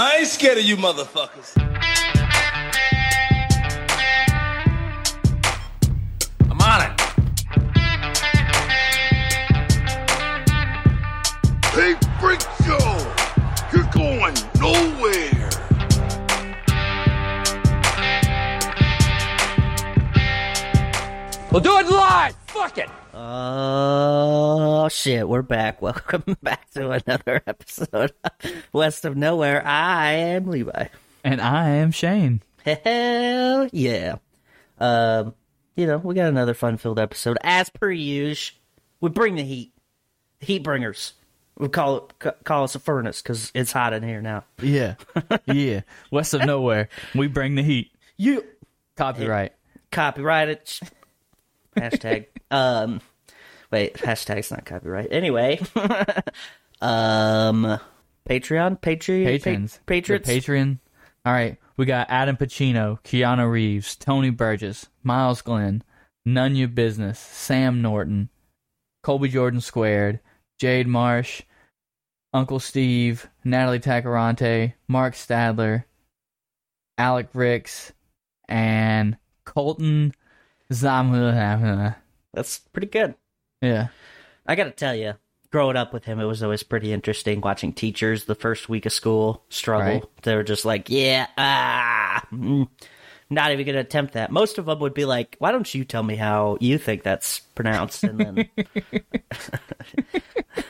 I ain't scared of you motherfuckers. I'm on it. Hey, Freak Show! You're going nowhere! We'll do it live. Fuck. Oh shit, we're back. Welcome back to another episode of West of Nowhere. I am Levi. And I am Shane. Hell yeah. Um, you know, we got another fun filled episode. As per usual, we bring the heat. Heat bringers. We call it call us a furnace because it's hot in here now. Yeah. yeah. West of nowhere. We bring the heat. You Copyright. copyright it. Hashtag. Um, wait, hashtag's not copyright. Anyway, um, Patreon, Patreon, Patrons. pa- Patriots. Patreon. All right. We got Adam Pacino, Keanu Reeves, Tony Burgess, Miles Glenn, None Your Business, Sam Norton, Colby Jordan Squared, Jade Marsh, Uncle Steve, Natalie Tacarante, Mark Stadler, Alec Ricks, and Colton Zamula. That's pretty good. Yeah. I got to tell you, growing up with him, it was always pretty interesting watching teachers the first week of school struggle. Right. They were just like, "Yeah, ah, mm, not even going to attempt that." Most of them would be like, "Why don't you tell me how you think that's pronounced?" And then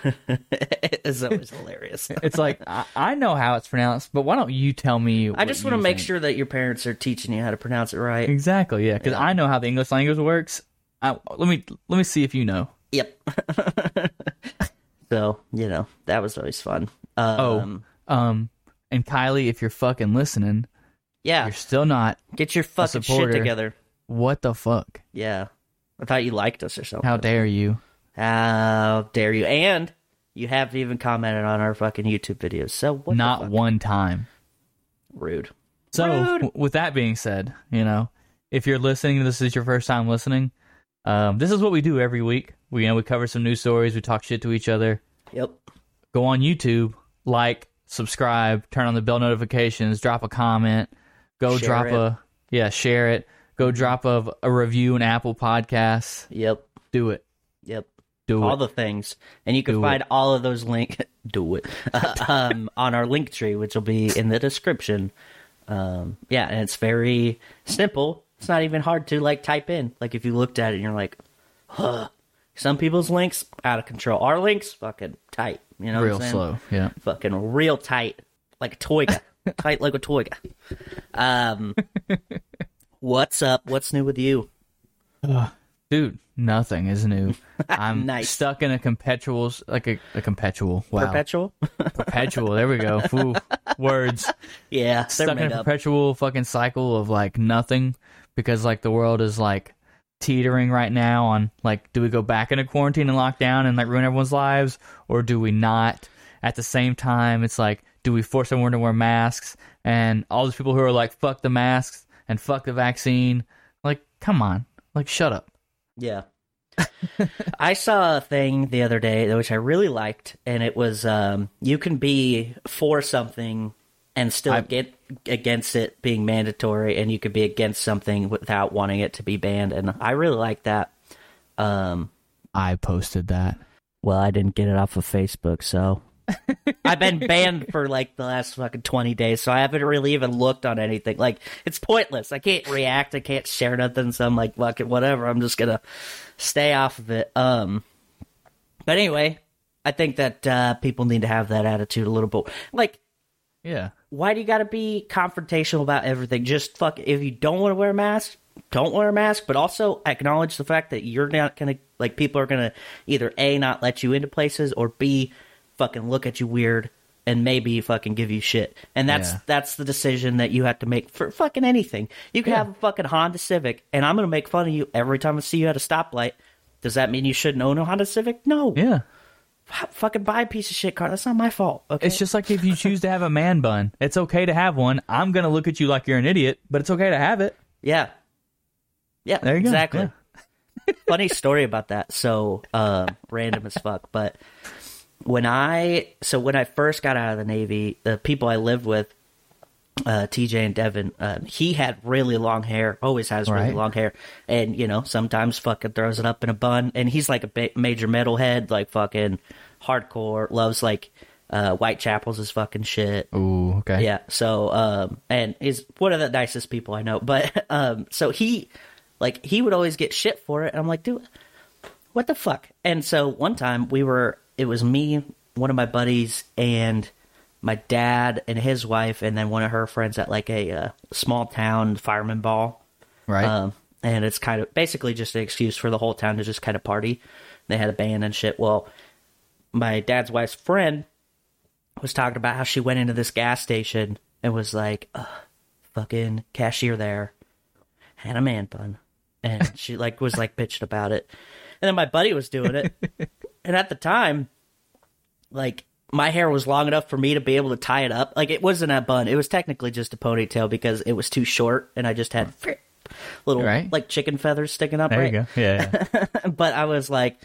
it's always hilarious. It's like I, I know how it's pronounced, but why don't you tell me? I just want to make think? sure that your parents are teaching you how to pronounce it right. Exactly, yeah, because Yeah. I know how the English language works. I, let me let me see if you know. Yep. so you know that was always fun. Um, Oh, um, and Kylie, if you're fucking listening, yeah. you're still not. Get your fucking shit together. What the fuck? Yeah. I thought you liked us or something. How dare you? How dare you? And you haven't even commented on our fucking YouTube videos. So what the not one time. rude. So, Rude. w- with that being said, you know, if you're listening, this is your first time listening. Um, this is what we do every week. We you know we cover some news stories, we talk shit to each other. Yep. go on YouTube, like, subscribe, turn on the bell notifications, drop a comment, go Share drop it. Mm-hmm. a yeah, share it, go drop a, a review in Apple Podcasts. Yep. Do it, Yep. do all it. the things, and you can Do find all of those link. do it uh, um, on our link tree, which will be in the description. Um, yeah, and it's very simple. It's not even hard to like type in. Like if you looked at it and you're like, huh. Some people's links out of control. Our links fucking tight. You know, what Real I'm slow, yeah. fucking real tight, like a toiga, tight like a toiga. Um, what's up? What's new with you? Dude, nothing is new. I'm Nice. stuck in a perpetual, like a, a perpetual. Wow, Perpetual? perpetual. There we go. Ooh, words. yeah, they're stuck in a up. perpetual fucking cycle of like nothing because like the world is like teetering right now on like do we go back into quarantine and lockdown and like ruin everyone's lives or do we not? At the same time it's like do we force everyone to wear masks? And all these people who are like fuck the masks and fuck the vaccine like come on. Like shut up. Yeah. I saw a thing the other day which I really liked, and it was um, you can be for something and still I- get against it being mandatory, and you could be against something without wanting it to be banned, and I really like that. Um, i posted that well, I didn't get it off of Facebook, so I've been banned for like the last fucking twenty days, so I haven't really even looked on anything. Like it's pointless. I can't react. I can't share nothing. So I'm like, fuck it, whatever. I'm just gonna stay off of it. Um, but anyway, I think that uh, people need to have that attitude a little bit. Like, yeah why do you got to be confrontational about everything? Just fuck. If you don't want to wear a mask, don't wear a mask. But also acknowledge the fact that you're not gonna like people are gonna either a not let you into places or b fucking look at you weird and maybe fucking give you shit. And that's Yeah. that's the decision that you have to make for fucking anything. You can Yeah. have a fucking Honda Civic, and I'm gonna make fun of you every time I see you at a stoplight. Does that mean you shouldn't own a Honda Civic? No. yeah fucking buy a piece of shit car. That's not my fault. Okay. It's just like if you choose to have a man bun, it's okay to have one. I'm gonna look at you like you're an idiot, but it's okay to have it. Yeah. Yeah, There you go. exactly. Yeah. Funny story about that. So, uh, random as fuck. But when I, so when I first got out of the Navy, the people I lived with, uh, TJ and Devin, um, he had really long hair, always has really Right. long hair, and you know sometimes fucking throws it up in a bun, and he's like a ba- major metalhead, like fucking hardcore, loves like uh, Whitechapel's is fucking shit. Ooh, okay. Yeah. So, um, and is one of the nicest people I know. But, um, so he, like, he would always get shit for it. And I'm like, dude, what the fuck? And so one time we were, it was me, one of my buddies, and my dad and his wife, and then one of her friends at like a uh, small town fireman ball. Right. Um, and it's kind of basically just an excuse for the whole town to just kind of party. They had a band and shit. Well, my dad's wife's friend was talking about how she went into this gas station and was like, fucking cashier there had a man bun. And she like was like bitching about it. And then my buddy was doing it. and at the time, like my hair was long enough for me to be able to tie it up. Like it wasn't a bun. It was technically just a ponytail because it was too short and I just had little Right. like chicken feathers sticking up there right you go. Yeah. yeah. but I was like,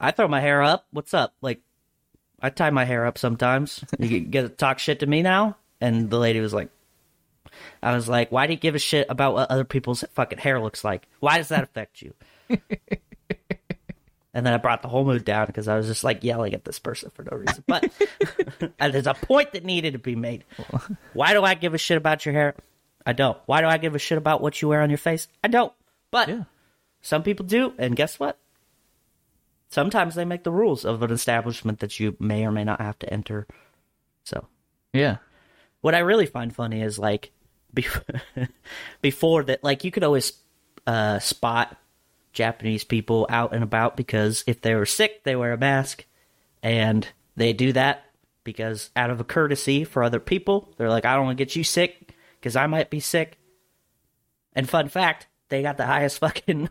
I throw my hair up. What's up? Like, I tie my hair up sometimes. You get to talk shit to me now? And the lady was like, I was like, why do you give a shit about what other people's fucking hair looks like? Why does that affect you? and then I brought the whole mood down because I was just like yelling at this person for no reason. But there's a point that needed to be made. Why do I give a shit about your hair? I don't. Why do I give a shit about what you wear on your face? I don't. But Yeah. some people do, and guess what? Sometimes they make the rules of an establishment that you may or may not have to enter. So, Yeah. what I really find funny is like before, before that, like you could always uh, spot Japanese people out and about because if they were sick, they wear a mask, and they do that because out of a courtesy for other people, they're like, I don't want to get you sick because I might be sick. And fun fact, they got the highest fucking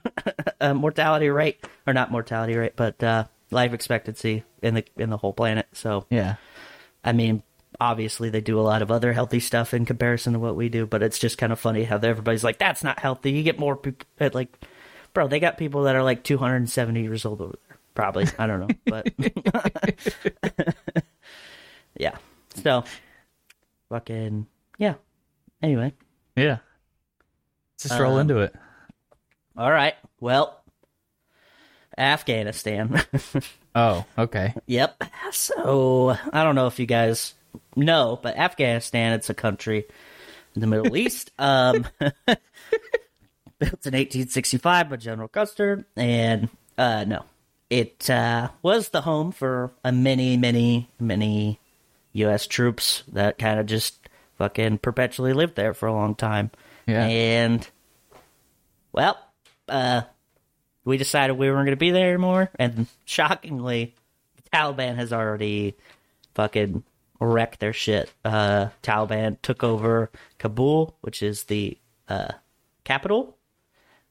uh, mortality rate, or not mortality rate, but uh, life expectancy in the in the whole planet. So Yeah. I mean, obviously they do a lot of other healthy stuff in comparison to what we do, but it's just kind of funny how everybody's like, "That's not healthy." You get more people like, bro. They got people that are like 270 years old over there. Probably, I don't know, but yeah. So, fucking yeah. Anyway, Yeah. Let's just roll Um, into it. all right. Well, Afghanistan. Oh, okay. Yep. So I don't know if you guys know, but Afghanistan, it's a country in the Middle East. Um, built in 1865 by General Custer, and uh, no, it uh, was the home for a many, many, many U.S. troops that kind of just fucking perpetually lived there for a long time. Yeah. And well, uh, we decided we weren't going to be there anymore, and shockingly, the Taliban has already fucking wrecked their shit. Uh, Taliban took over Kabul, which is the uh, capital,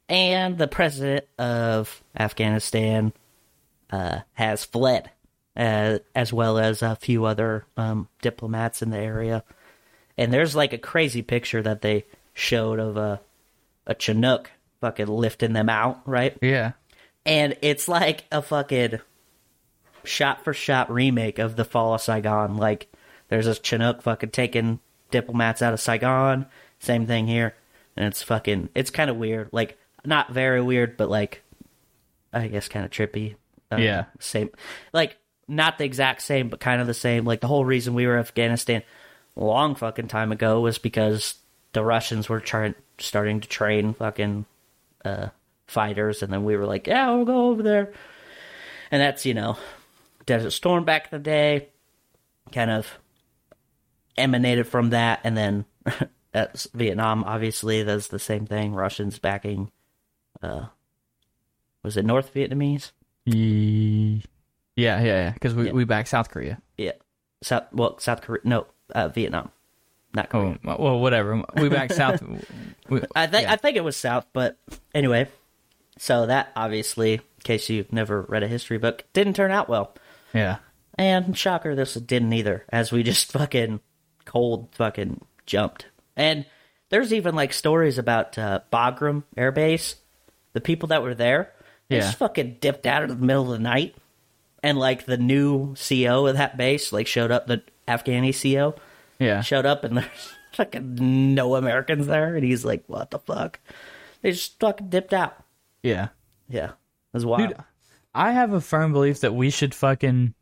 and the president of Afghanistan uh, has fled, uh, as well as a few other um, diplomats in the area. And there's like a crazy picture that they showed of a a Chinook fucking lifting them out, right? Yeah. And it's like a fucking shot for shot remake of the fall of Saigon. Like there's a Chinook fucking taking diplomats out of Saigon. Same thing here. And it's fucking it's kind of weird. Like not very weird, but like I guess kind of trippy. Uh, Yeah. Same. Like not the exact same, but kind of the same. Like the whole reason we were Afghanistan long fucking time ago was because the Russians were trying starting to train fucking uh, fighters, and then we were like, yeah, we'll go over there. And that's you know, Desert Storm back in the day, kind of emanated from that, and then Vietnam. Obviously, that's the same thing. Russians backing. Uh, was it North Vietnamese? Yeah, yeah, yeah. Because we, Yeah. we back South Korea. Yeah, South. Well, South Korea. No, uh, Vietnam, not Korea. Oh, well, whatever. We back South. we, I think yeah. I think it was South, but anyway. So that obviously, in case you've never read a history book, didn't turn out well. yeah. And shocker, this didn't either, as we just fucking cold fucking jumped. And there's even like stories about uh, Bagram Air Base. The people that were there, they Yeah. just fucking dipped out in the middle of the night. And like the new CO of that base, like showed up, the Afghani CO Yeah. showed up, and there's fucking no Americans there, and he's like, "What the fuck?" They just fucking dipped out. Yeah. Yeah, was wild. Dude, I have a firm belief that we should fucking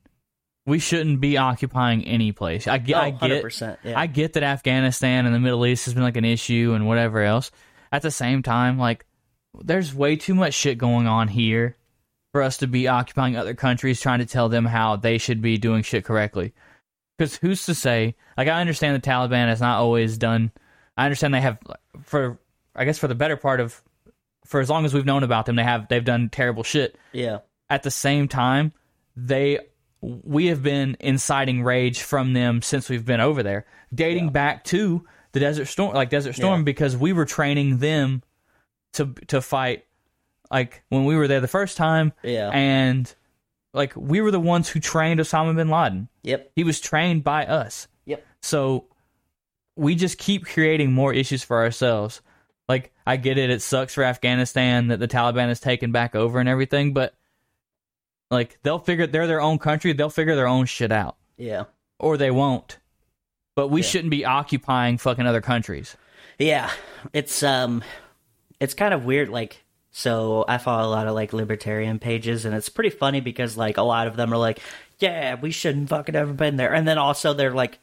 we shouldn't be occupying any place. I, get, Oh, I get, 100%, yeah. I get that Afghanistan and the Middle East has been like an issue and whatever else. At the same time, like there's way too much shit going on here for us to be occupying other countries trying to tell them how they should be doing shit correctly. Because who's to say? Like I understand the Taliban has not always done. I understand they have for I guess for the better part of for as long as we've known about them, they have they've done terrible shit yeah, at the same time, they we have been inciting rage from them since we've been over there, dating back to the Desert Storm, like Desert Storm, Yeah. because we were training them to to fight, like when we were there the first time, Yeah. and like we were the ones who trained Osama bin Laden. yep, He was trained by us. yep, So we just keep creating more issues for ourselves. Like I get it, it sucks for Afghanistan that the Taliban has taken back over and everything, but like they'll figure they're their own country, they'll figure their own shit out. yeah, Or they won't. But we Yeah. shouldn't be occupying fucking other countries. yeah. It's um, it's kind of weird. Like, so I follow a lot of like libertarian pages, and it's pretty funny because like a lot of them are like, "Yeah, we shouldn't fucking ever been there," and then also they're like,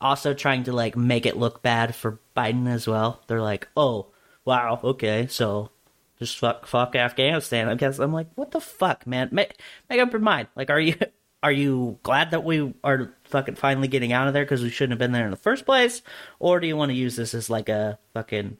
also trying to like make it look bad for Biden as well. They're like, "Oh, wow, okay, so." Just fuck, fuck Afghanistan. I guess I'm like, what the fuck, man? Make, make up your mind. Like, are you, are you glad that we are fucking finally getting out of there because we shouldn't have been there in the first place, or do you want to use this as like a fucking,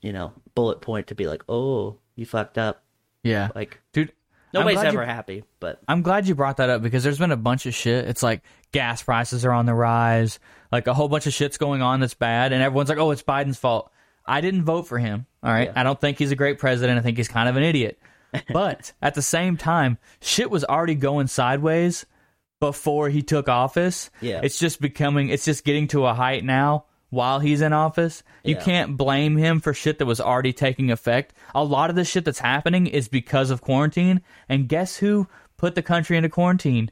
you know, bullet point to be like, oh, you fucked up. Yeah. Like Dude, nobody's glad you- ever happy, but I'm glad you brought that up because there's been a bunch of shit. It's like gas prices are on the rise, like a whole bunch of shit's going on that's bad, and everyone's like, "Oh, it's Biden's fault." I didn't vote for him. All right, Yeah. I don't think he's a great president. I think he's kind of an idiot. But at the same time, shit was already going sideways before he took office. Yeah. it's just becoming. It's just getting to a height now. While he's in office, you Yeah. can't blame him for shit that was already taking effect. A lot of the shit that's happening is because of quarantine. And guess who put the country into quarantine?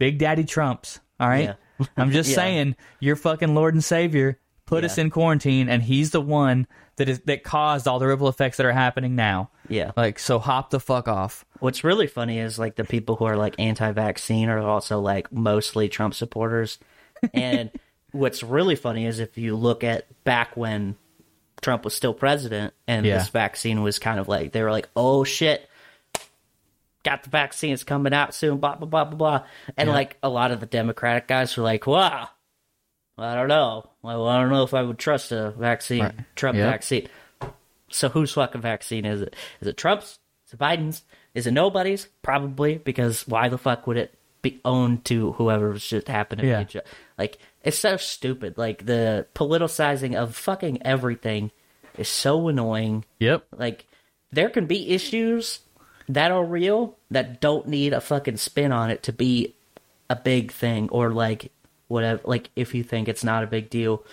Big Daddy Trumps. All right. I'm just Yeah. saying, your fucking Lord and Savior put us in quarantine, and he's the one that is that caused all the ripple effects that are happening now. yeah. Like, so hop the fuck off. What's really funny is like the people who are like anti-vaccine are also like mostly Trump supporters. And what's really funny is if you look at back when Trump was still president and Yeah. this vaccine was kind of like they were like, "Oh shit, got the vaccine, it's coming out soon." Blah blah blah blah blah. And Yeah. like a lot of the Democratic guys were like, "Wow, I don't know. Well, I don't know if I would trust a vaccine, Right. Trump Yep. vaccine." So whose fucking vaccine is it? Is it Trump's? Is it Biden's? Is it nobody's? Probably because why the fuck would it be owned to whoever just happened to Yeah. be? Like it's so stupid. Like the politicizing of fucking everything is so annoying. Yep. Like there can be issues that are real that don't need a fucking spin on it to be a big thing or like whatever. Like if you think it's not a big deal.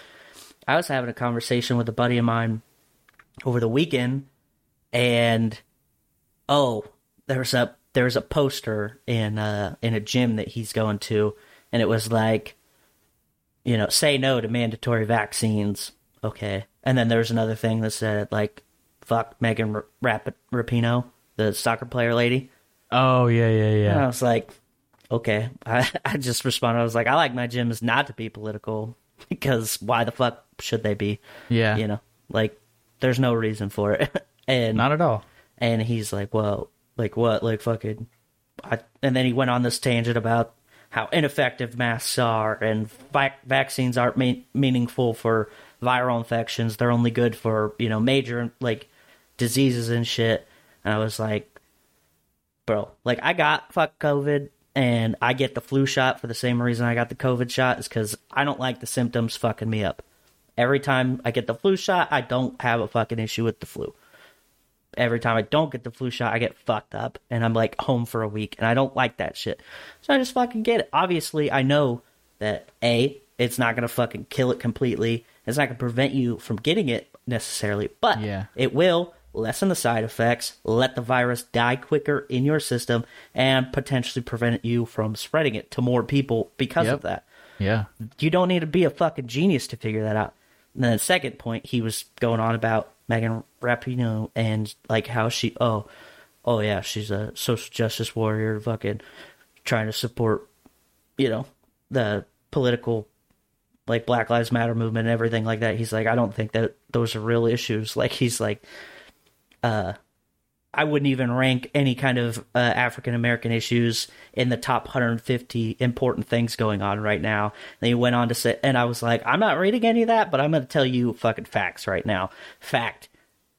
I was having a conversation with a buddy of mine over the weekend and oh there's a there's a poster in uh in a gym that he's going to and it was like you know say no to mandatory vaccines okay and then there's another thing that said like fuck megan R- Rap- rapinoe the soccer player lady Oh yeah, yeah, and yeah. i was like okay I, I just responded i was like i like my gyms not to be political because why the fuck should they be Yeah. you know like there's no reason for it and Not at all. and he's like, well, like what? Like fucking. I, and then he went on this tangent about how ineffective masks are and vac- vaccines aren't mean- meaningful for viral infections. They're only good for, you know, major like diseases and shit. And I was like, bro, like I got fuck COVID and I get the flu shot for the same reason I got the COVID shot is because I don't like the symptoms fucking me up. Every time I get the flu shot, I don't have a fucking issue with the flu every time I don't get the flu shot, I get fucked up and I'm like home for a week and I don't like that shit. So I just fucking get it. Obviously, I know that A, it's not going to fucking kill it completely. It's not going to prevent you from getting it necessarily, but Yeah. it will lessen the side effects, let the virus die quicker in your system, and potentially prevent you from spreading it to more people because Yep. of that Yeah. you don't need to be a fucking genius to figure that out. And then the second point, he was going on about Megan Rapinoe and like how she, oh, oh yeah, she's a social justice warrior, fucking trying to support, you know, the political, like Black Lives Matter movement and everything like that. He's like, I don't think that those are real issues. Like he's like, uh, I wouldn't even rank any kind of uh, African American issues in the top 150 important things going on right now. And he went on to say, and I was like, I'm not reading any of that, but I'm going to tell you fucking facts right now. Fact.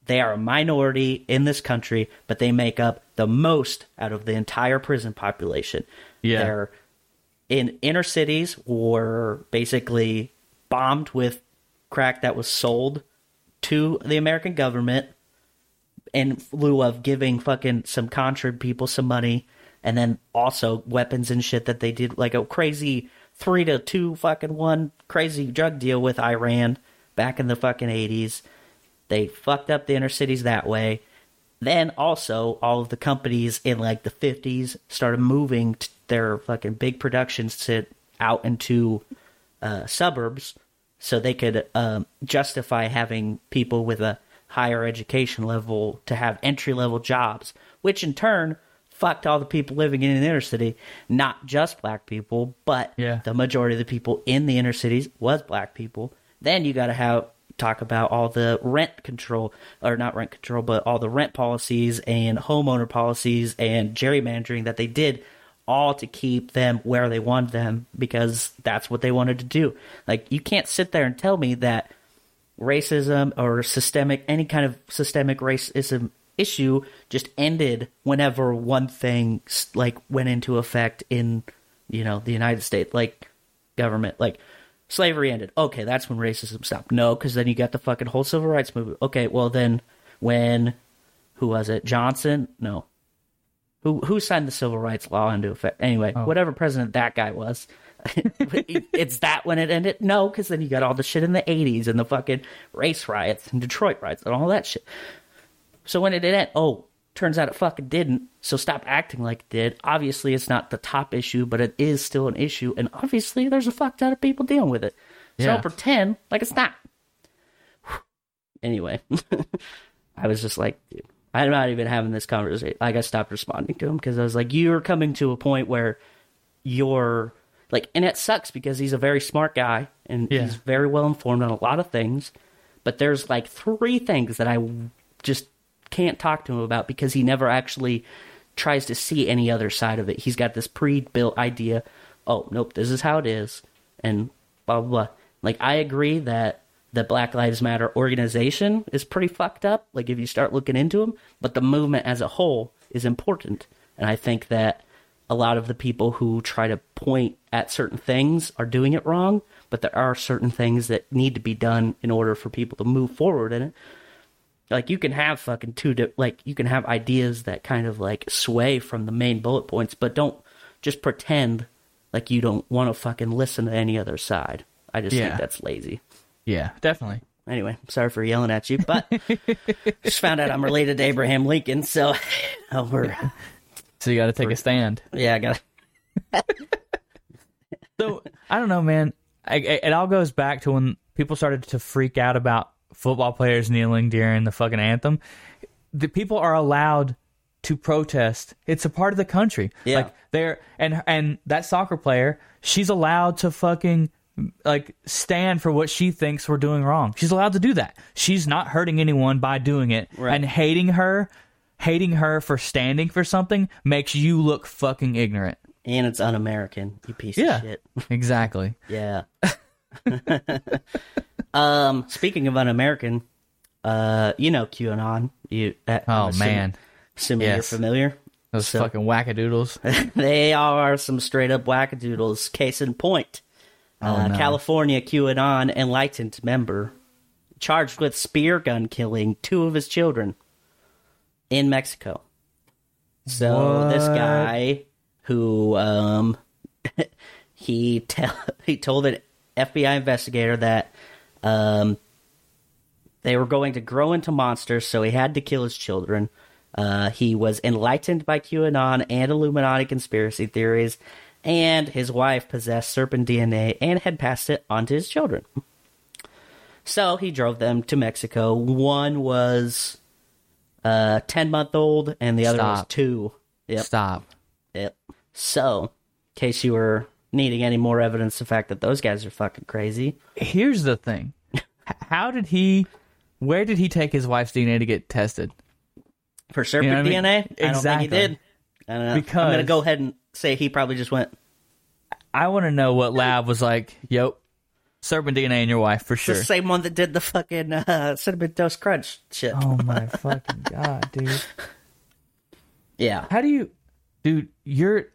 They are a minority in this country, but they make up the most out of the entire prison population. Yeah. They're in inner cities were basically bombed with crack that was sold to the American government in lieu of giving fucking some Contra people some money and then also weapons and shit that they did like a crazy three to two fucking one crazy drug deal with Iran back in the fucking eighties. They fucked up the inner cities that way. Then also all of the companies in like the fifties started moving their fucking big productions to out into uh, suburbs so they could um, justify having people with a higher education level to have entry level jobs, which in turn fucked all the people living in the inner city, not just black people, but Yeah. the majority of the people in the inner cities was black people. Then you got to have talk about all the rent control or not rent control, but all the rent policies and homeowner policies and gerrymandering that they did all to keep them where they wanted them because that's what they wanted to do. Like you can't sit there and tell me that racism or systemic any kind of systemic racism issue just ended whenever one thing like went into effect in you know the United States like government like slavery ended. Okay that's when racism stopped. No because then you got the fucking whole civil rights movement. Okay well then when who was it? Johnson? No. Who who signed the civil rights law into effect? Anyway oh. whatever president that guy was it's that when it ended? No because then you got all the shit in the 80s and the fucking race riots and detroit riots and all that shit. So when did it did end oh turns out it fucking didn't. So stop acting like it did. Obviously it's not the top issue but it is still an issue and obviously there's a fuck ton of people dealing with it. So Yeah. don't pretend like it's not. Anyway I was just like, dude, I'm not even having this conversation. Like, I stopped responding to him because I was like, you're coming to a point where you're like, and it sucks because he's a very smart guy and Yeah. he's very well informed on a lot of things. But there's like three things that I just can't talk to him about because he never actually tries to see any other side of it. He's got this pre-built idea. Oh, nope, this is how it is, and blah blah. blah. Like I agree that the Black Lives Matter organization is pretty fucked up. Like if you start looking into them, but the movement as a whole is important, and I think that a lot of the people who try to point at certain things are doing it wrong. But there are certain things that need to be done in order for people to move forward in it like you can have fucking two di- like you can have ideas that kind of like sway from the main bullet points but don't just pretend like you don't want to fucking listen to any other side i just Yeah. think that's lazy Yeah, definitely. anyway sorry for yelling at you but just found out i'm related to abraham lincoln so oh, we're So you got to take a stand. yeah i got So I don't know, man. I, I, it all goes back to when people started to freak out about football players kneeling during the fucking anthem. The people are allowed to protest. It's a part of the country. Yeah. Like they're and and that soccer player, she's allowed to fucking like stand for what she thinks we're doing wrong. She's allowed to do that. She's not hurting anyone by doing it. Right. And hating her, hating her for standing for something makes you look fucking ignorant. and it's un-american you piece Yeah. of shit Exactly. Yeah. um, speaking of un-American, uh, you know QAnon. You, uh, Oh assuming- man. assuming you're familiar. Those So- fucking wackadoodles. they are some straight up wackadoodles. Case in point, uh, Oh, no. California QAnon enlightened member charged with spear gun killing two of his children in Mexico. So this guy who um he tell he told an FBI investigator that um they were going to grow into monsters, so he had to kill his children. Uh, he was enlightened by QAnon and Illuminati conspiracy theories, and his wife possessed serpent DNA and had passed it on to his children. So he drove them to Mexico. One was uh, ten month old, and the other was two. Yep. Stop. Yep. So, in case you were needing any more evidence, the fact that those guys are fucking crazy. Here's the thing. How did he? Where did he take his wife's DNA to get tested? For serpent know what I mean? DNA, I don't think Exactly. he did. I don't know. I'm gonna go ahead and say he probably just went. I want to know what lab was like. Yo, serpent DNA in your wife for sure. the same one that did the fucking uh, cinnamon toast crunch shit. Oh my fucking god, dude! Yeah, How do you, dude? You're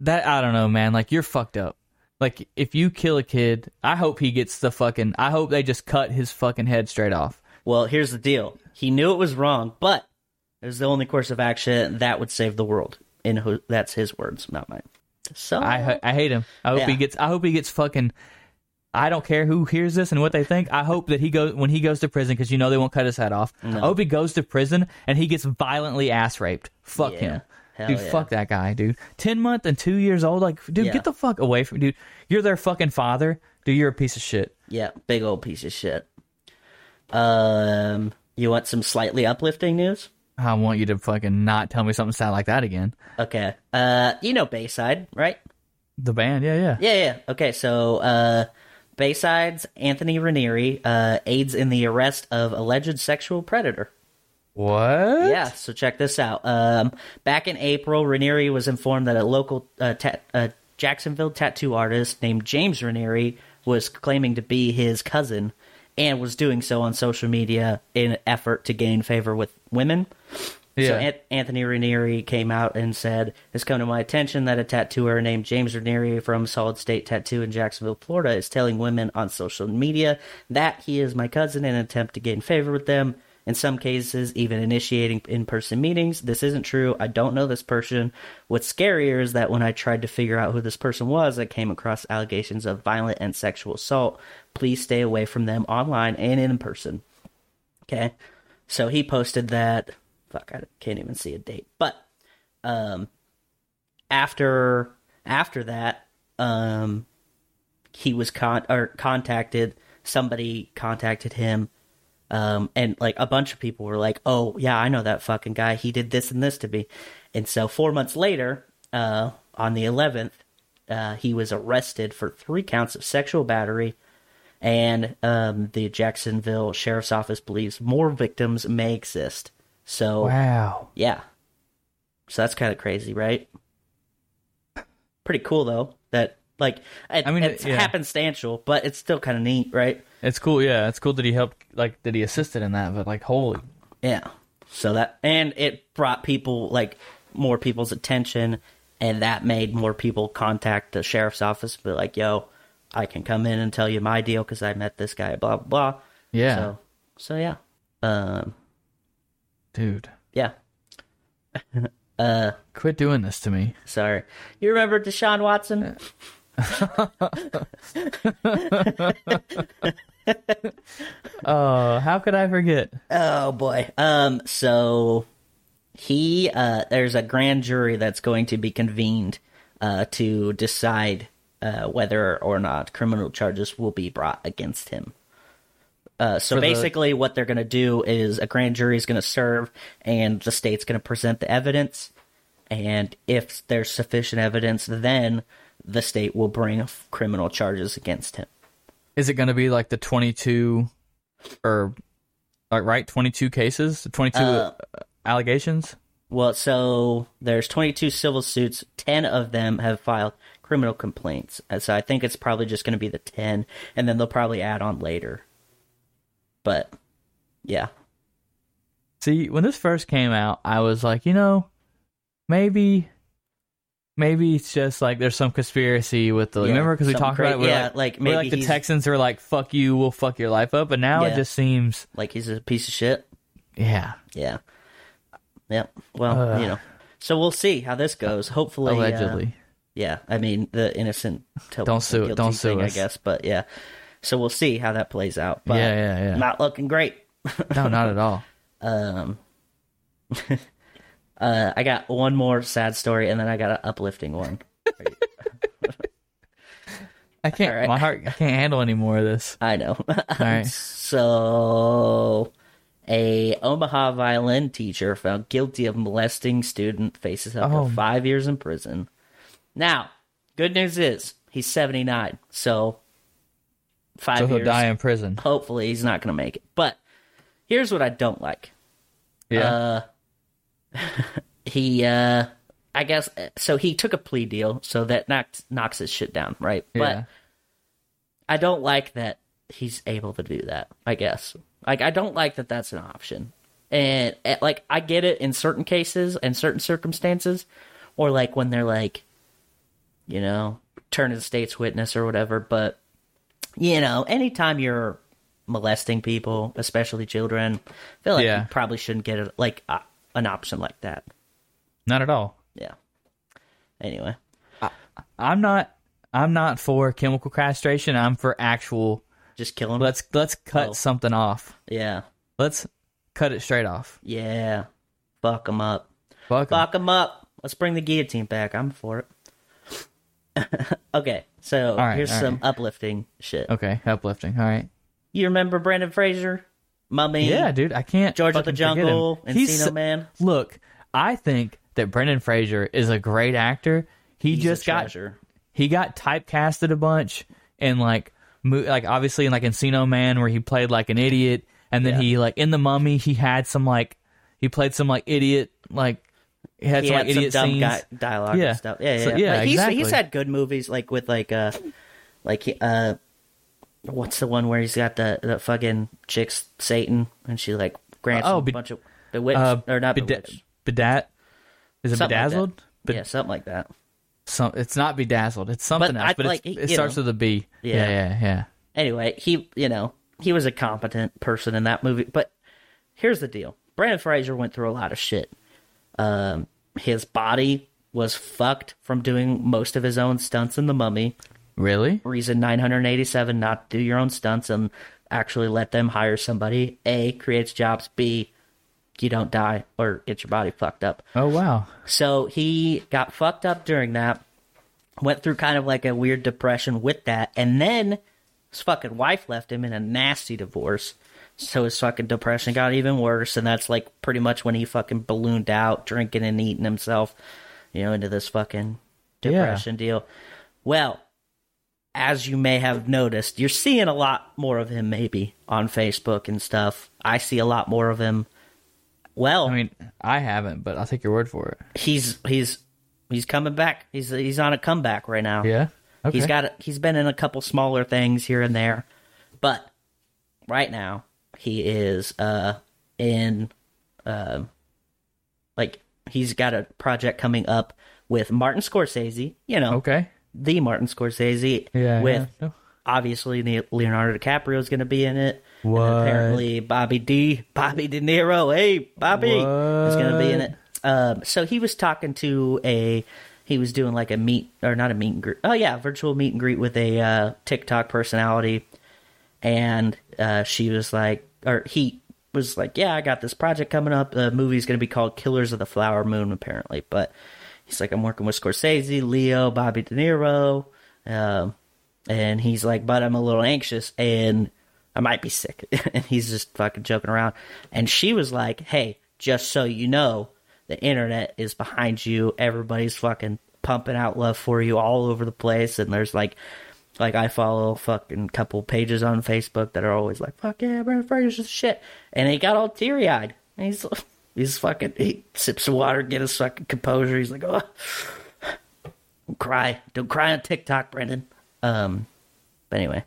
that. I don't know, man. Like you're fucked up. Like if you kill a kid, I hope he gets the fucking. I hope they just cut his fucking head straight off. Well, here's the deal. He knew it was wrong, but it was the only course of action that would save the world. And who, that's his words, not mine. So I I hate him. I hope he gets. I hope he gets fucking. I don't care who hears this and what they think. I hope that he goes when he goes to prison because you know they won't cut his head off. I hope he goes to prison and he gets violently ass raped. Fuck Yeah. him, Hell dude. yeah. Fuck that guy, dude. Ten month and two years old, like, dude, Yeah. get the fuck away from, dude. You're their fucking father, dude. You're a piece of shit. yeah, big old piece of shit. Um, you want some slightly uplifting news? I want you to fucking not tell me something sad like that again. Okay. Uh, you know Bayside, right? The band, yeah, yeah. Yeah, yeah. Okay, so uh, Bayside's Anthony Raneri uh, aids in the arrest of alleged sexual predator. What? Yeah, so check this out. Um, back in April, Raneri was informed that a local uh, ta- uh, Jacksonville tattoo artist named James Raneri was claiming to be his cousin and was doing so on social media in an effort to gain favor with women. So Yeah. An- Anthony Raneri came out and said, "It's come to my attention that a tattooer named James Raneri from Solid State Tattoo in Jacksonville, Florida, is telling women on social media that he is my cousin in an attempt to gain favor with them. In some cases, even initiating in-person meetings. This isn't true. I don't know this person. What's scarier is that when I tried to figure out who this person was, I came across allegations of violent and sexual assault. Please stay away from them online and in person." Okay. So he posted that. Fuck, I can't even see a date. But um, after after that, um, he was con or contacted. Somebody contacted him, um, and like a bunch of people were like, "Oh yeah, I know that fucking guy. He did this and this to me." And so four months later, uh, on the eleventh, uh, he was arrested for three counts of sexual battery and um, the Jacksonville Sheriff's Office believes more victims may exist. So, Wow. yeah. So that's kind of crazy, right? Pretty cool, though. That, like, it, I mean, it's yeah. happenstantial, but it's still kind of neat, right? It's cool, yeah. It's cool that he helped, like, that he assisted in that, but, like, holy. Yeah. So that, and it brought people, like, more people's attention, and that made more people contact the sheriff's office, be like, yo, I can come in and tell you my deal because I met this guy, blah, blah, blah. Yeah. So, so yeah. Um, Dude. yeah. Uh, Quit doing this to me. Sorry. You remember Deshaun Watson? Oh, how could I forget? Oh boy. Um so he uh there's a grand jury that's going to be convened uh to decide uh whether or not criminal charges will be brought against him. Uh, so For the- basically, what they're going to do is a grand jury is going to serve, and the state's going to present the evidence. And if there's sufficient evidence, then the state will bring f- criminal charges against him. Is it going to be like the 22 or like right 22 cases, 22 Uh, allegations? Well, so there's 22 civil suits. 10 of them have filed criminal complaints. And so I think it's probably just going to be the 10, and then they'll probably add on later. But yeah, See, when this first came out, I was like, you know, maybe maybe it's just like there's some conspiracy with the Yeah, remember because we talked about it we're yeah, like, like, maybe like the Texans are like fuck you we'll fuck your life up but now it just seems like he's a piece of shit. yeah Yeah, yeah. Well, Uh. you know, so we'll see how this goes. Hopefully, uh, allegedly yeah. I mean, the innocent Don't sue- don't sue thing, us. I guess. But yeah, so we'll see how that plays out. But Yeah, yeah, yeah. Not looking great. no not at all Um, uh, I got one more sad story, and then I got an uplifting one. I can't All right. my heart I can't handle any more of this I know. right. So, a Omaha violin teacher found guilty of molesting student faces up Oh. to five years in prison. Now, good news is he's 79, so five So he'll years. die in prison. Hopefully, he's not going to make it. But here's what I don't like. Yeah. Uh, he, uh, I guess, so he took a plea deal, so that knocks knocks his shit down, right? yeah. But I don't like that he's able to do that. I guess, like, I don't like that that's an option. And eh, like, I get it in certain cases and certain circumstances, or like when they're like, you know, turn as state's witness or whatever. But you know, anytime you're molesting people, especially children, I feel like Yeah. you probably shouldn't get a, like uh, an option like that. Not at all. Yeah. Anyway, I'm not. I'm not for chemical castration. I'm for actual. just kill him. Let's let's cut Oh. something off. yeah, Let's cut it straight off. yeah. Fuck him up. Fuck 'em. Fuck him up. Let's bring the guillotine back. I'm for it. okay, so right, here's some right. uplifting shit. Okay, uplifting. All right. You remember Brendan Fraser, Mummy? Yeah, dude. I can't. George of the. Jungle, He's Encino Man. Look, I think that Brendan Fraser is a great actor. He He's just got he got typecasted a bunch and like mo- like obviously in like Encino Man where he played like an idiot and then Yeah. he like in the Mummy he had some like he played some like idiot like he had he some had like some dumb scenes. guy dialogue Yeah. and stuff. Yeah, yeah. So- yeah. Like, he's exactly. he's had good movies like with like uh like uh what's the one where he's got the the fucking chick's Satan and she like grants Oh, be- a bunch of bewitched Uh, or not beda- bewitched. bedat is it Something like bedazzled? that. Be- yeah, something like that. some, it's not bedazzled. It's something But else, I- but like, it starts know. with a B. Yeah. Yeah, yeah, yeah. Anyway, he you know, he was a competent person in that movie. But here's the deal. Brendan Fraser went through a lot of shit. Um his body was fucked from doing most of his own stunts in the mummy. Really? reason 987 not do your own stunts and actually let them hire somebody a creates jobs b you don't die or get your body fucked up Oh wow. so he got fucked up during that went through kind of like a weird depression with that and then his fucking wife left him in a nasty divorce so his fucking depression got even worse and that's like pretty much when he fucking ballooned out drinking and eating himself you know into this fucking Yeah. depression deal well as you may have noticed, you're seeing a lot more of him maybe on Facebook and stuff. I see a lot more of him. Well, I mean, I haven't, but I'll take your word for it. he's he's he's coming back. He's he's on a comeback right now. Yeah. Okay. He's got a, he's been in a couple smaller things here and there, but right now he is uh in um like he's got a project coming up with Martin Scorsese, you know, okay. the Martin Scorsese Yeah. with yeah. obviously Leonardo DiCaprio is going to be in it. And What? apparently Bobby D, Bobby De Niro, hey Bobby, is going to be in it. Um, so he was talking to a, he was doing like a meet or not a meet and greet. Oh yeah, virtual meet and greet with a uh, TikTok personality, and uh, she was like, or he was like, yeah, I got this project coming up. The movie's going to be called Killers of the Flower Moon, apparently, but. He's like, I'm working with Scorsese, Leo, Bobby De Niro, um, and he's like, but I'm a little anxious and I might be sick. and he's just fucking joking around. And she was like, hey, just so you know, the internet is behind you. Everybody's fucking pumping out love for you all over the place. And there's like, like I follow fucking couple pages on Facebook that are always like, fuck yeah, Brendan Fraser's shit. And he got all teary eyed. He's, he's fucking, he sips of water, get his fucking composure. He's like, oh, don't cry. Don't cry on TikTok, Brendan. Um, but anyway,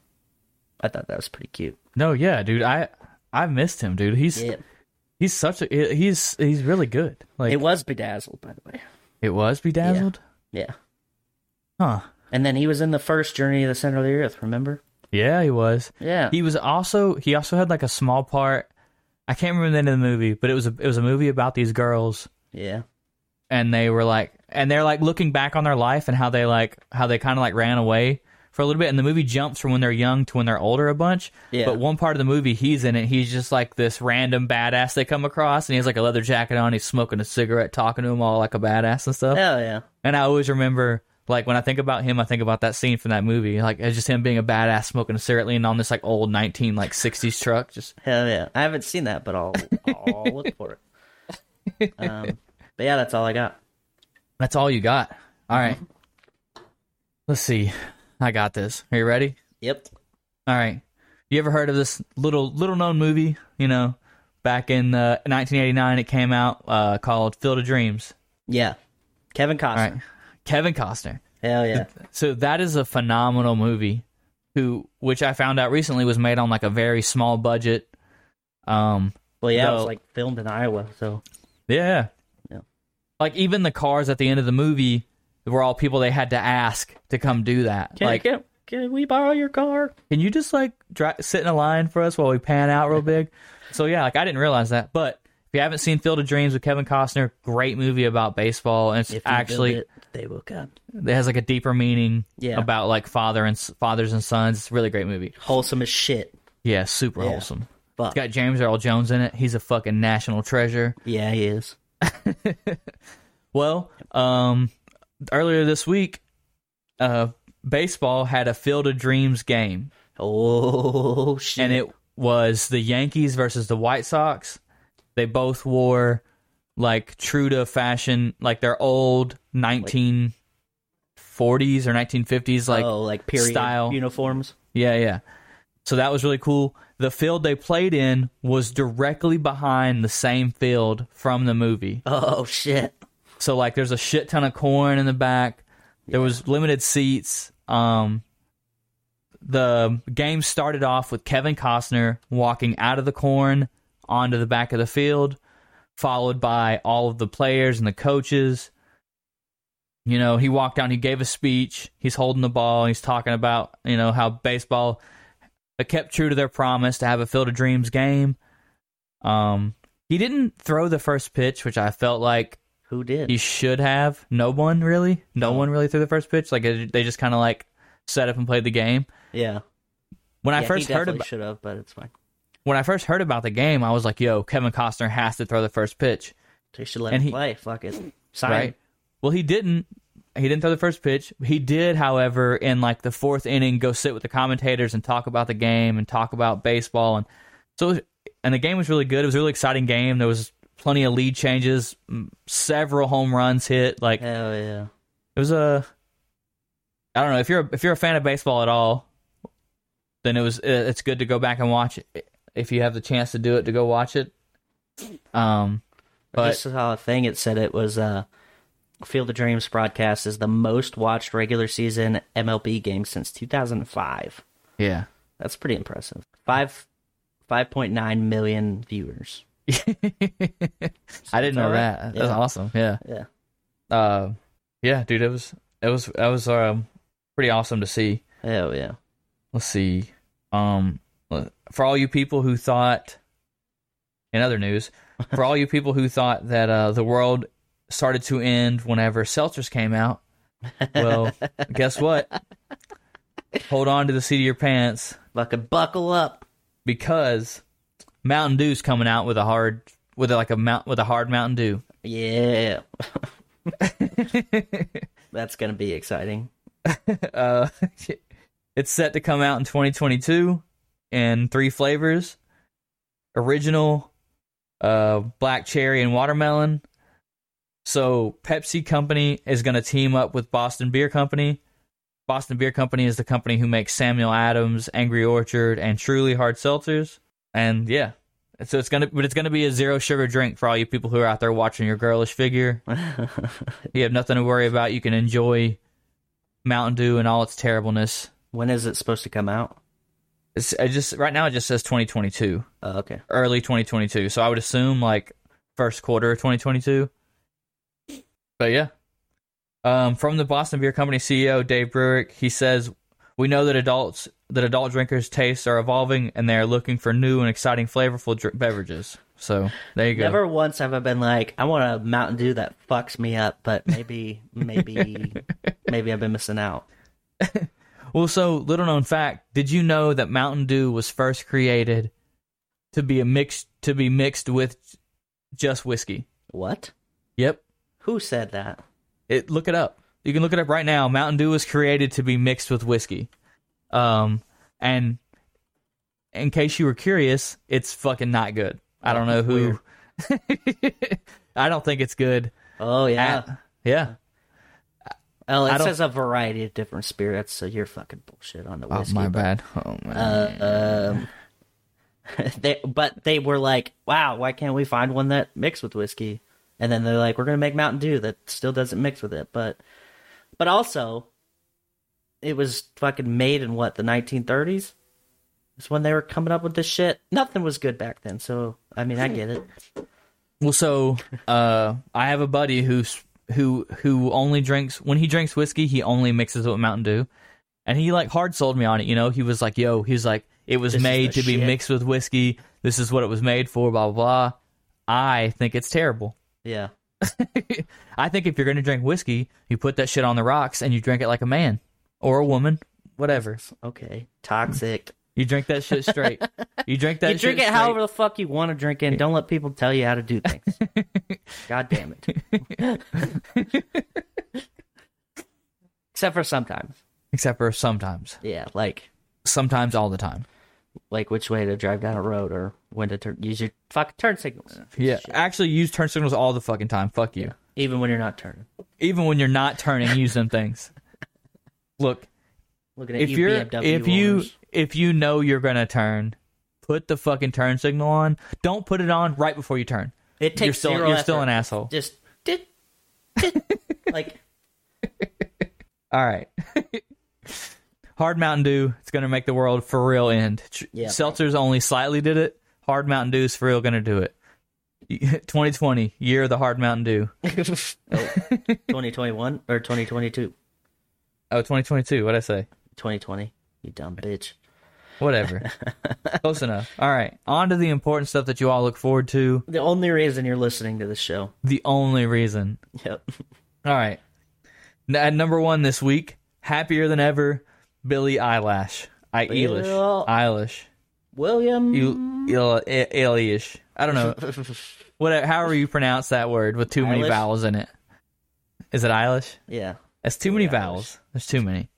I thought that was pretty cute. No, yeah, dude. I I missed him, dude. He's Yeah. he's such a he's he's really good. Like It it, was bedazzled, by the way. It was bedazzled. Yeah. Huh. And then he was in the first Journey to the Center of the Earth, remember? Yeah, he was. Yeah. He was also he also had like a small part. I can't remember the end of the movie, but it was a it was a movie about these girls yeah. and they were like and they're like looking back on their life and how they like how they kind of like ran away for a little bit and the movie jumps from when they're young to when they're older a bunch Yeah. but one part of the movie he's in it he's just like this random badass they come across and he has like a leather jacket on he's smoking a cigarette talking to them all like a badass and stuff Hell yeah. and i always remember Like when I think about him, I think about that scene from that movie. Like it's just him being a badass, smoking a cigarette, leaning on this like old nineteen like sixties truck. Just Hell yeah. I haven't seen that, but I'll I'll look for it. Um, but yeah, that's all I got. that's all you got. All right. Let's see. I got this. Are you ready? Yep. All right. You ever heard of this little little known movie? You know, back in uh, 1989, it came out uh, called Field of Dreams. Yeah. Kevin Costner. All right. Kevin Costner. Hell yeah. So that is a phenomenal movie. Who, which I found out recently, was made on like a very small budget. Um, Well, yeah, it was like filmed in Iowa, so yeah, Yeah. Like even the cars at the end of the movie were all people they had to ask to come do that. can, like, can, can we borrow your car? can you just like dri- sit in a line for us while we pan out real big? so yeah, like I didn't realize that. But if you haven't seen Field of Dreams with Kevin Costner, great movie about baseball, and it's If actually it, they will come. it has like a deeper meaning Yeah. about like father and fathers and sons. It's a really great movie. Wholesome as shit. Yeah, super Yeah. wholesome. Fuck. It's got James Earl Jones in it. He's a fucking national treasure. Yeah, he is. Well, um, earlier this week, uh, baseball had a Field of Dreams game, Oh shit! and it was the Yankees versus the White Sox. They both wore like true to fashion, like their old 1940s or 1950s, like oh, like period style. uniforms. Yeah, yeah. So that was really cool. The field they played in was directly behind the same field from the movie. Oh shit! So like there's a shit ton of corn in the back. There was limited seats. Um the game started off with Kevin Costner walking out of the corn onto the back of the field, followed by all of the players and the coaches. You know, he walked down, he gave a speech, he's holding the ball, he's talking about, you know, how baseball kept true to their promise to have a Field of Dreams game. Um he didn't throw the first pitch, which I felt like Who did? he should have. No one really. No one really threw the first pitch. Like they just kind of like set up and played the game. yeah. When I first he heard about should have, but it's fine. When I first heard about the game, I was like, "Yo, Kevin Costner has to throw the first pitch." They should let And him he- play. Fuck it. Sign. Right? Well, he didn't. He didn't throw the first pitch. He did, however, in like the fourth inning, go sit with the commentators and talk about the game and talk about baseball. And so, and the game was really good. It was a really exciting game. There was plenty of lead changes, several home runs hit. Like Hell yeah. it was a I don't know if you're if you're a fan of baseball at all, then it was it's good to go back and watch it if you have the chance to do it to go watch it. Um, I but just saw a thing. It said it was uh, Field of Dreams broadcast is the most watched regular season MLB game since 2005. yeah, That's pretty impressive. Five, five point nine million viewers. I didn't know that. That's Yeah. awesome. Yeah, Yeah. uh, yeah, dude, it was it was that was um pretty awesome to see. Hell yeah. Let's see. Um, for all you people who thought, in other news, for all you people who thought that uh, the world started to end whenever seltzers came out, well, guess what? Hold on to the seat of your pants Fucking buckle up. because Mountain Dew's coming out with a hard, with like a mount, with a hard Mountain Dew. Yeah. That's gonna be exciting. Uh, it's set to come out in 2022 in three flavors: original, uh, black cherry, and watermelon. So Pepsi Company is going to team up with Boston Beer Company. Boston Beer Company is the company who makes Samuel Adams, Angry Orchard, and Truly hard seltzers. And yeah, so it's gonna, but it's gonna be a zero sugar drink for all you people who are out there watching your girlish figure. you have nothing to worry about. You can enjoy Mountain Dew and all its terribleness. When is it supposed to come out? It's it just right now it just says 2022, Oh, okay. early 2022. So I would assume like first quarter of 2022. But yeah, um, from the Boston Beer Company CEO Dave Burwick, he says we know that adults that adult drinkers' tastes are evolving and they are looking for new and exciting flavorful dr- beverages. So there you go. Never once have I been like, I want a Mountain Dew that fucks me up, but maybe, maybe, maybe I've been missing out. Well, so little known fact: Did you know that Mountain Dew was first created to be a mix to be mixed with just whiskey? What? Yep. Who said that? It look it up. You can look it up right now. Mountain Dew was created to be mixed with whiskey. Um, and in case you were curious, it's fucking not good. I don't know who. I don't think it's good. Oh yeah. At- yeah. Well, I it says a variety of different spirits, so you're fucking bullshit on the whiskey. Oh whiskey. my but- bad. Oh man. Uh, um, they, but they were like, "Wow, why can't we find one that mixed with whiskey?" And then they're like, "We're gonna make Mountain Dew that still doesn't mix with it." But, but also, it was fucking made in what the 1930s. It's when they were coming up with this shit. Nothing was good back then, so I mean, I get it. Well, so uh, I have a buddy who's who who only drinks when he drinks whiskey, he only mixes it with Mountain Dew, and he like hard sold me on it. You know, he was like, "Yo," he's like, "It was This made to be mixed with whiskey. This is what it was made for." Blah blah blah. I think it's terrible. Yeah, I think if you're gonna drink whiskey, you put that shit on the rocks and you drink it like a man or a woman, whatever. okay, toxic. You drink that shit straight. You drink that. Shit. You drink it straight. however the fuck you want to drink it. and Don't let people tell you how to do things. God damn it. Except for sometimes. Except for sometimes. Yeah, like Sometimes all the time. like which way to drive down a road or when to turn, use your fucking turn signals. Yeah. Actually, use turn signals all the fucking time. Fuck you. Even when you're not turning. Even when you're not turning, use them things. Look, if you you're BMW if you owners. If you know you're gonna turn, put the fucking turn signal on. Don't put it on right before you turn. it takes you're still zero you're still an asshole. Just did, did like All right. Hard Mountain Dew, it's going to make the world for real end. Yeah. Seltzers only slightly did it. Hard Mountain Dew is for real going to do it. 2020, year of the Hard Mountain Dew. 2021 or 2022. Oh, 2022, what'd I say? 2020. You dumb bitch. Whatever. Close enough. All right. On to the important stuff that you all look forward to. The only reason you're listening to this show. The only reason. Yep. All right. N- At number one this week, happier than ever, Billie Eyelash. I Eilish. Eilish. William. You, Il, Eilish. I don't know. What, however you pronounce that word with too many Eilish? vowels in it. Is it Eilish? yeah. That's too many vowels. There's too many.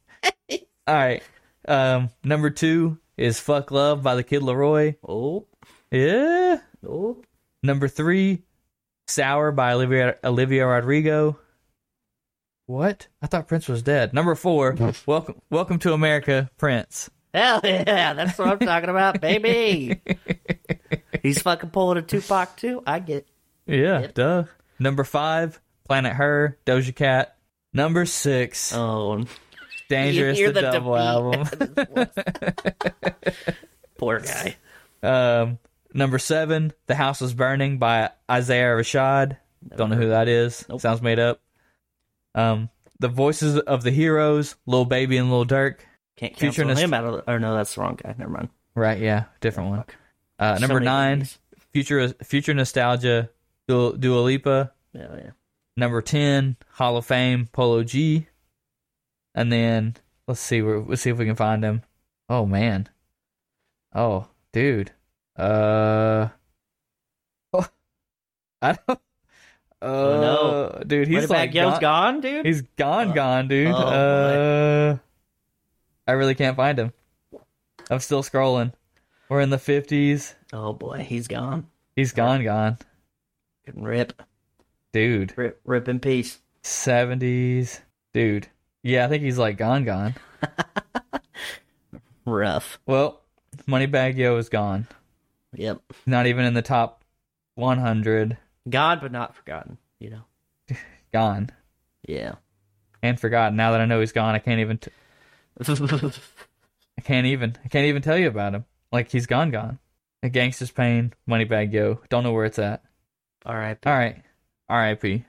All right. Um, number two is "Fuck Love" by the Kid LAROI. Oh. Yeah. Oh. Number three, "Sour" by Olivia Olivia Rodrigo. What? I thought Prince was dead. Number four, "Welcome Welcome to America," Prince. Hell yeah, that's what I'm talking about, baby. He's fucking pulling a Tupac too. I get. Yeah, duh. Number five, "Planet Her," Doja Cat. Number six, Oh, "Dangerous," the, the double defeat. album. poor guy. Um, number seven, "The House Is Burning" by Isaiah Rashad. Don't know who that is. Nope. Sounds made up. Um, "The Voices of the Heroes," Lil Baby and Lil Durk. Can't cancel Nost- him out of. Or no, that's the wrong guy. Never mind. Right? Yeah, different one. Uh, number many nine, movies. future future nostalgia, Dua, Dua Lipa. Yeah, yeah. Number ten, Hall of Fame, Polo G. And then let's see, where- let's see if we can find him. Oh man, oh dude, uh, oh, I don't. Uh, Oh, no, dude, he's like gone, gone, dude. He's gone, Oh. gone, dude. Oh, uh, I really can't find him. I'm still scrolling. We're in the fifties. oh boy, he's gone. He's gone, gone, Couldn't rip, dude. rip, rip in peace. Seventies, dude. Yeah, I think he's like gone, gone. Rough. Well, Moneybagg Yo is gone. Yep. Not even in the top 100. Gone but not forgotten. You know. Gone Yeah. and forgotten. Now that I know he's gone, I can't even. T- I can't even. I can't even tell you about him. Like he's gone, gone. A Gangster's Pain, Moneybagg Yo. Don't know where it's at. All right. All right. R.I.P.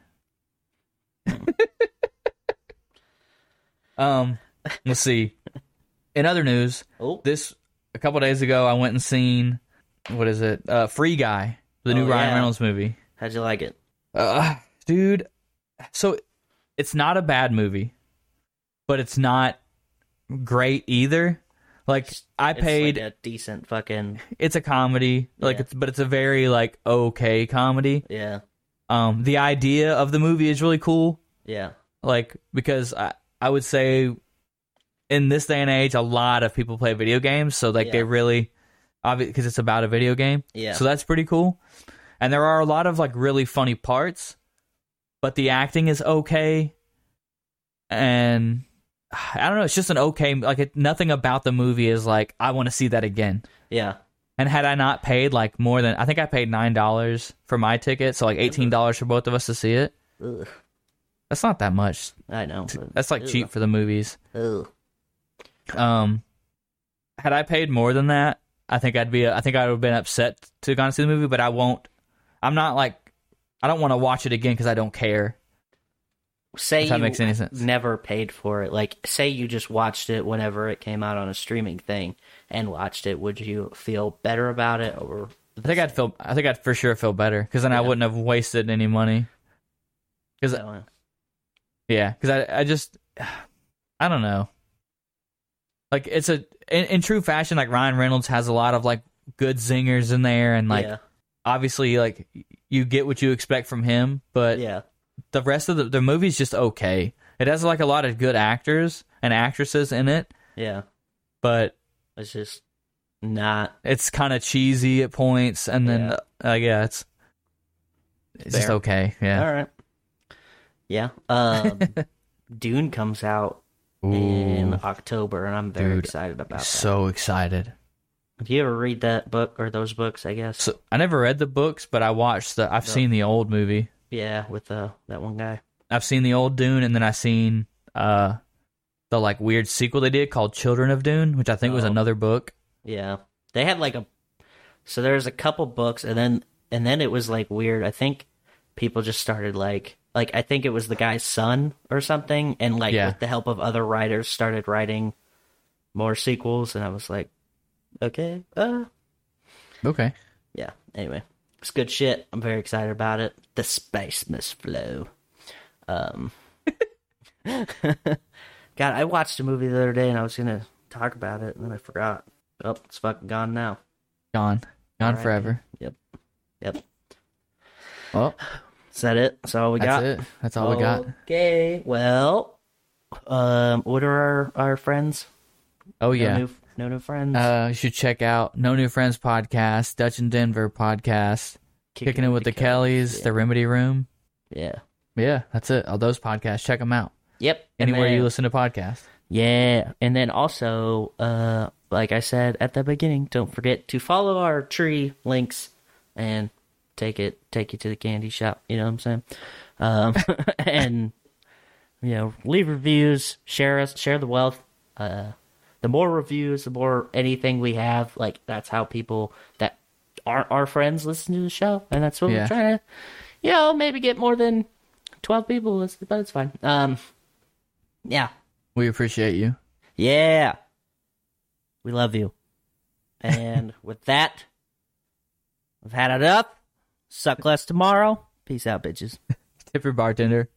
um, let's see. In other news, Oh, this a couple days ago, I went and seen what is it? Uh, Free Guy, the new Oh, Ryan yeah. Reynolds movie. how'd you like it? Uh, dude, so it's not a bad movie, but it's not great either. Like I It's paid, like a decent fucking it's a comedy, like Yeah. it's but it's a very like okay comedy. yeah, Um, the idea of the movie is really cool. yeah. like because I I would say in this day and age, a lot of people play video games, so like Yeah. they really obviously because it's about a video game. Yeah. So that's pretty cool. And there are a lot of like really funny parts, but the acting is okay. And I don't know, it's just an okay like it, nothing about the movie is like I want to see that again. Yeah. And had I not paid like more than I think I paid nine dollars for my ticket, so like eighteen dollars for both of us to see it. Ugh, That's not that much. I know. That's like ugh, cheap for the movies. ugh. Um, had I paid more than that, I think I'd be. I think I would have been upset to go and see the movie. But I won't. I'm not like. I don't want to watch it again because I don't care. Say that you makes any sense. never paid for it. Like, say you just watched it whenever it came out on a streaming thing and watched it. Would you feel better about it, or I think I'd feel. I think I'd for sure feel better because then I wouldn't have wasted any money. Because. Yeah, because I, I just, I don't know. Like it's a in, in true fashion, like Ryan Reynolds has a lot of like good zingers in there, and like yeah, obviously like you get what you expect from him, but yeah, the rest of the the movie's just okay. It has like a lot of good actors and actresses in it, yeah. but It's just not. it's kind of cheesy at points, and then Yeah. uh, yeah, it's it's just okay. Yeah. All right. Yeah. Um, Dune comes out in October, and I'm very Dude, excited about that. So excited. Did you ever read that book or those books? I guess. So I never read the books, but I watched the. I've seen the old movie. yeah, with uh, that one guy. I've seen the old Dune, and then I seen uh the like weird sequel they did called Children of Dune, which I think was Oh. another book. Yeah, they had like a. So there's a couple books, and then and then it was like weird. I think people just started like like I think it was the guy's son or something, and like Yeah. with the help of other writers, started writing more sequels, and I was like, okay, uh, Okay. yeah. Anyway, it's good shit. I'm very excited about it. The spice must flow. Um, God, I watched a movie the other day, and I was gonna talk about it, and then I forgot. Oh, it's fucking gone now. Gone. Gone Alright. forever. Yep. Yep. Well, Is that it? That's all we that's got. it. That's all we got. Okay. Well, um, what are our our friends? Oh No yeah. new, no new friends. Uh, you should check out No New Friends podcast, Dutch and Denver podcast, Kicking, It with the Kellys, Yeah. The Remedy Room. yeah. Yeah, that's it. All those podcasts. Check them out. Yep. Anywhere you listen to podcasts. Yeah, and then also, uh, like I said at the beginning, don't forget to follow our tree links and take it take you to the candy shop. You know what I'm saying? Um, and you know, leave reviews, share us, share the wealth. Uh, the more reviews, the more anything we have. Like that's how people that aren't our friends listen to the show, and that's what Yeah. we're trying to, you know, maybe get more than twelve people. listen, But it's fine. Um, yeah. We appreciate you. Yeah. We love you. And with that, we've had enough. Suck less tomorrow. Peace out, bitches. Tip your bartender.